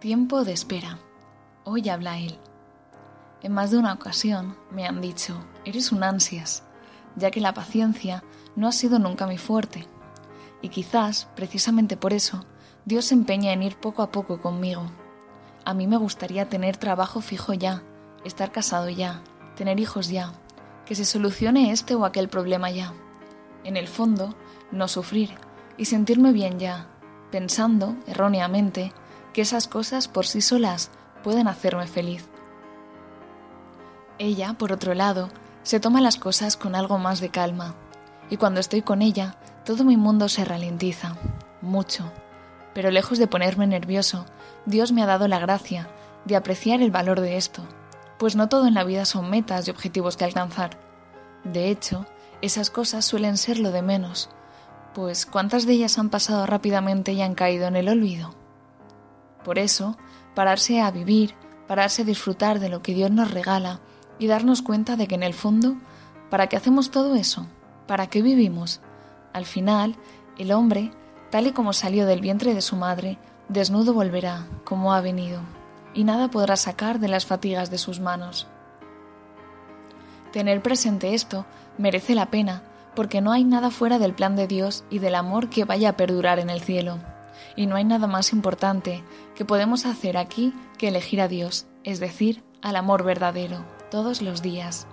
Tiempo de espera. Hoy habla él. En más de una ocasión me han dicho, eres un ansias, ya que la paciencia no ha sido nunca mi fuerte. Y quizás, precisamente por eso, Dios se empeña en ir poco a poco conmigo. A mí me gustaría tener trabajo fijo ya, estar casado ya, tener hijos ya, que se solucione este o aquel problema ya. En el fondo, no sufrir y sentirme bien ya, pensando, erróneamente, que esas cosas por sí solas pueden hacerme feliz. Ella, por otro lado, se toma las cosas con algo más de calma, y cuando estoy con ella, todo mi mundo se ralentiza, mucho. Pero lejos de ponerme nervioso, Dios me ha dado la gracia de apreciar el valor de esto, pues no todo en la vida son metas y objetivos que alcanzar. De hecho, esas cosas suelen ser lo de menos, pues ¿cuántas de ellas han pasado rápidamente y han caído en el olvido? Por eso, pararse a vivir, pararse a disfrutar de lo que Dios nos regala y darnos cuenta de que en el fondo, ¿para qué hacemos todo eso? ¿Para qué vivimos? Al final, el hombre, tal y como salió del vientre de su madre, desnudo volverá, como ha venido, y nada podrá sacar de las fatigas de sus manos. Tener presente esto merece la pena, porque no hay nada fuera del plan de Dios y del amor que vaya a perdurar en el cielo y no hay nada más importante que podemos hacer aquí que elegir a Dios, es decir, al amor verdadero, todos los días,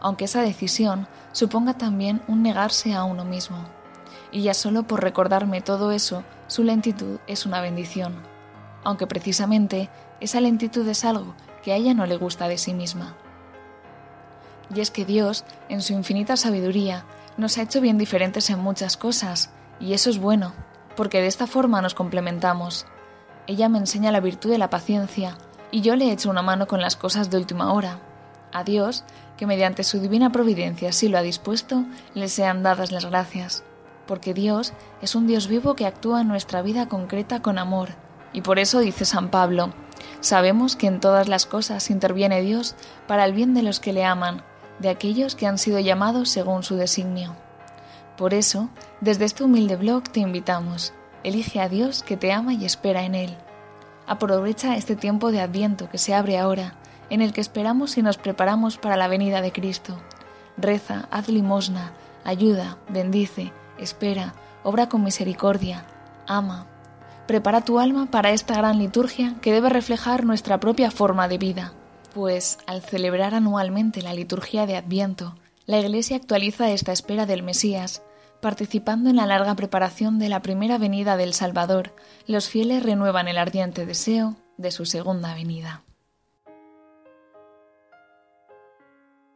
aunque esa decisión suponga también un negarse a uno mismo. Y ya solo por recordarme todo eso, su lentitud es una bendición, aunque precisamente esa lentitud es algo que a ella no le gusta de sí misma. Y es que Dios, en su infinita sabiduría, nos ha hecho bien diferentes en muchas cosas, y eso es bueno, porque de esta forma nos complementamos. Ella me enseña la virtud de la paciencia y yo le echo una mano con las cosas de última hora. A Dios, que mediante su divina providencia sí lo ha dispuesto, le sean dadas las gracias, porque Dios es un Dios vivo que actúa en nuestra vida concreta con amor, y por eso dice San Pablo, sabemos que en todas las cosas interviene Dios para el bien de los que le aman, de aquellos que han sido llamados según su designio. Por eso, desde este humilde blog te invitamos. Elige a Dios que te ama y espera en Él. Aprovecha este tiempo de adviento que se abre ahora, en el que esperamos y nos preparamos para la venida de Cristo. Reza, haz limosna, ayuda, bendice, espera, obra con misericordia, ama. Prepara tu alma para esta gran liturgia que debe reflejar nuestra propia forma de vida, pues al celebrar anualmente la liturgia de Adviento, la Iglesia actualiza esta espera del Mesías Participando en la larga preparación de la primera venida del Salvador, los fieles renuevan el ardiente deseo de su segunda venida.